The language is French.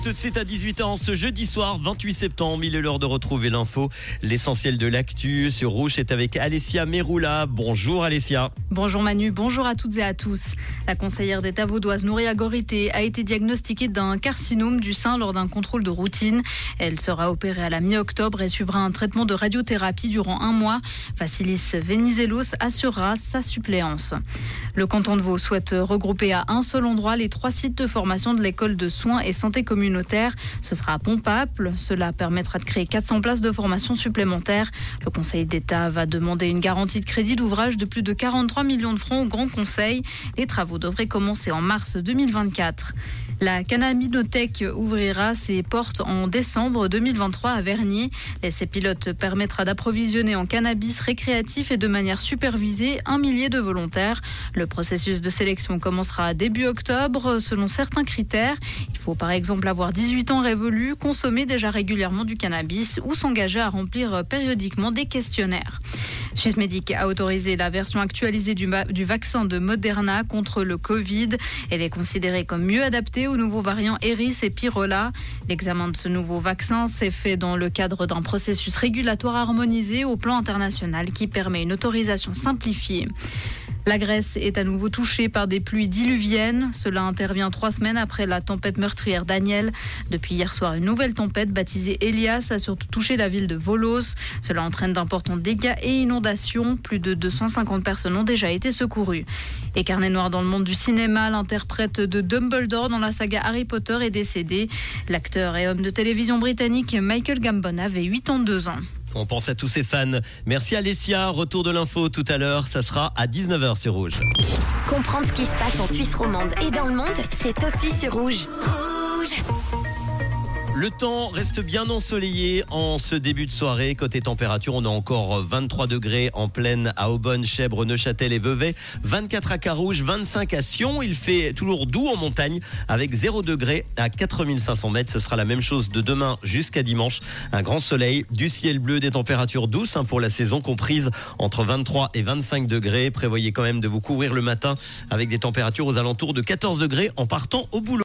Et de suite à 18h ce jeudi soir 28 septembre, il est l'heure de retrouver l'info. L'essentiel de l'actu sur Rouge est avec Alessia Meroula. Bonjour Alessia. Bonjour Manu, bonjour à toutes et à tous. La conseillère d'État vaudoise Nouria Gorité a été diagnostiquée d'un carcinome du sein lors d'un contrôle de routine. Elle sera opérée à la mi-octobre et suivra un traitement de radiothérapie durant un mois. Vassilis Venizelos assurera sa suppléance. Le canton de Vaud souhaite regrouper à un seul endroit les trois sites de formation de l'école de soins et santé Ce sera à Pompaple. Cela permettra de créer 400 places de formation supplémentaires. Le Conseil d'État va demander une garantie de crédit d'ouvrage de plus de 43 millions de francs au Grand Conseil. Les travaux devraient commencer en mars 2024. La cannabinothèque ouvrira ses portes en décembre 2023 à Vernier. L'essai pilote permettra d'approvisionner en cannabis récréatif et de manière supervisée un millier de volontaires. Le processus de sélection commencera début octobre selon certains critères. Il faut par exemple avoir 18 ans révolus, consommer déjà régulièrement du cannabis ou s'engager à remplir périodiquement des questionnaires. Swissmedic a autorisé la version actualisée du, du, vaccin de Moderna contre le Covid. Elle est considérée comme mieux adaptée aux nouveaux variants Eris et Pyrola. L'examen de ce nouveau vaccin s'est fait dans le cadre d'un processus régulatoire harmonisé au plan international qui permet une autorisation simplifiée. La Grèce est à nouveau touchée par des pluies diluviennes. Cela intervient trois semaines après la tempête meurtrière Daniel. Depuis hier soir, une nouvelle tempête baptisée Elias a surtout touché la ville de Volos. Cela entraîne d'importants dégâts et inondations. Plus de 250 personnes ont déjà été secourues. Et Carnet Noir dans le monde du cinéma, l'interprète de Dumbledore dans la saga Harry Potter est décédé. L'acteur et homme de télévision britannique Michael Gambon avait 82 ans. On pense à tous ces fans. Merci Alessia. Retour de l'info tout à l'heure. Ça sera à 19h sur Rouge. Comprendre ce qui se passe en Suisse romande et dans le monde, c'est aussi sur Rouge. Rouge le temps reste bien ensoleillé en ce début de soirée. Côté température, on a encore 23 degrés en pleine à Aubonne, Chèvre, Neuchâtel et Vevey. 24 à Carouge, 25 à Sion. Il fait toujours doux en montagne avec 0 degrés à 4500 mètres. Ce sera la même chose de demain jusqu'à dimanche. Un grand soleil, du ciel bleu, des températures douces hein, pour la saison comprises entre 23 et 25 degrés. Prévoyez quand même de vous couvrir le matin avec des températures aux alentours de 14 degrés en partant au boulot.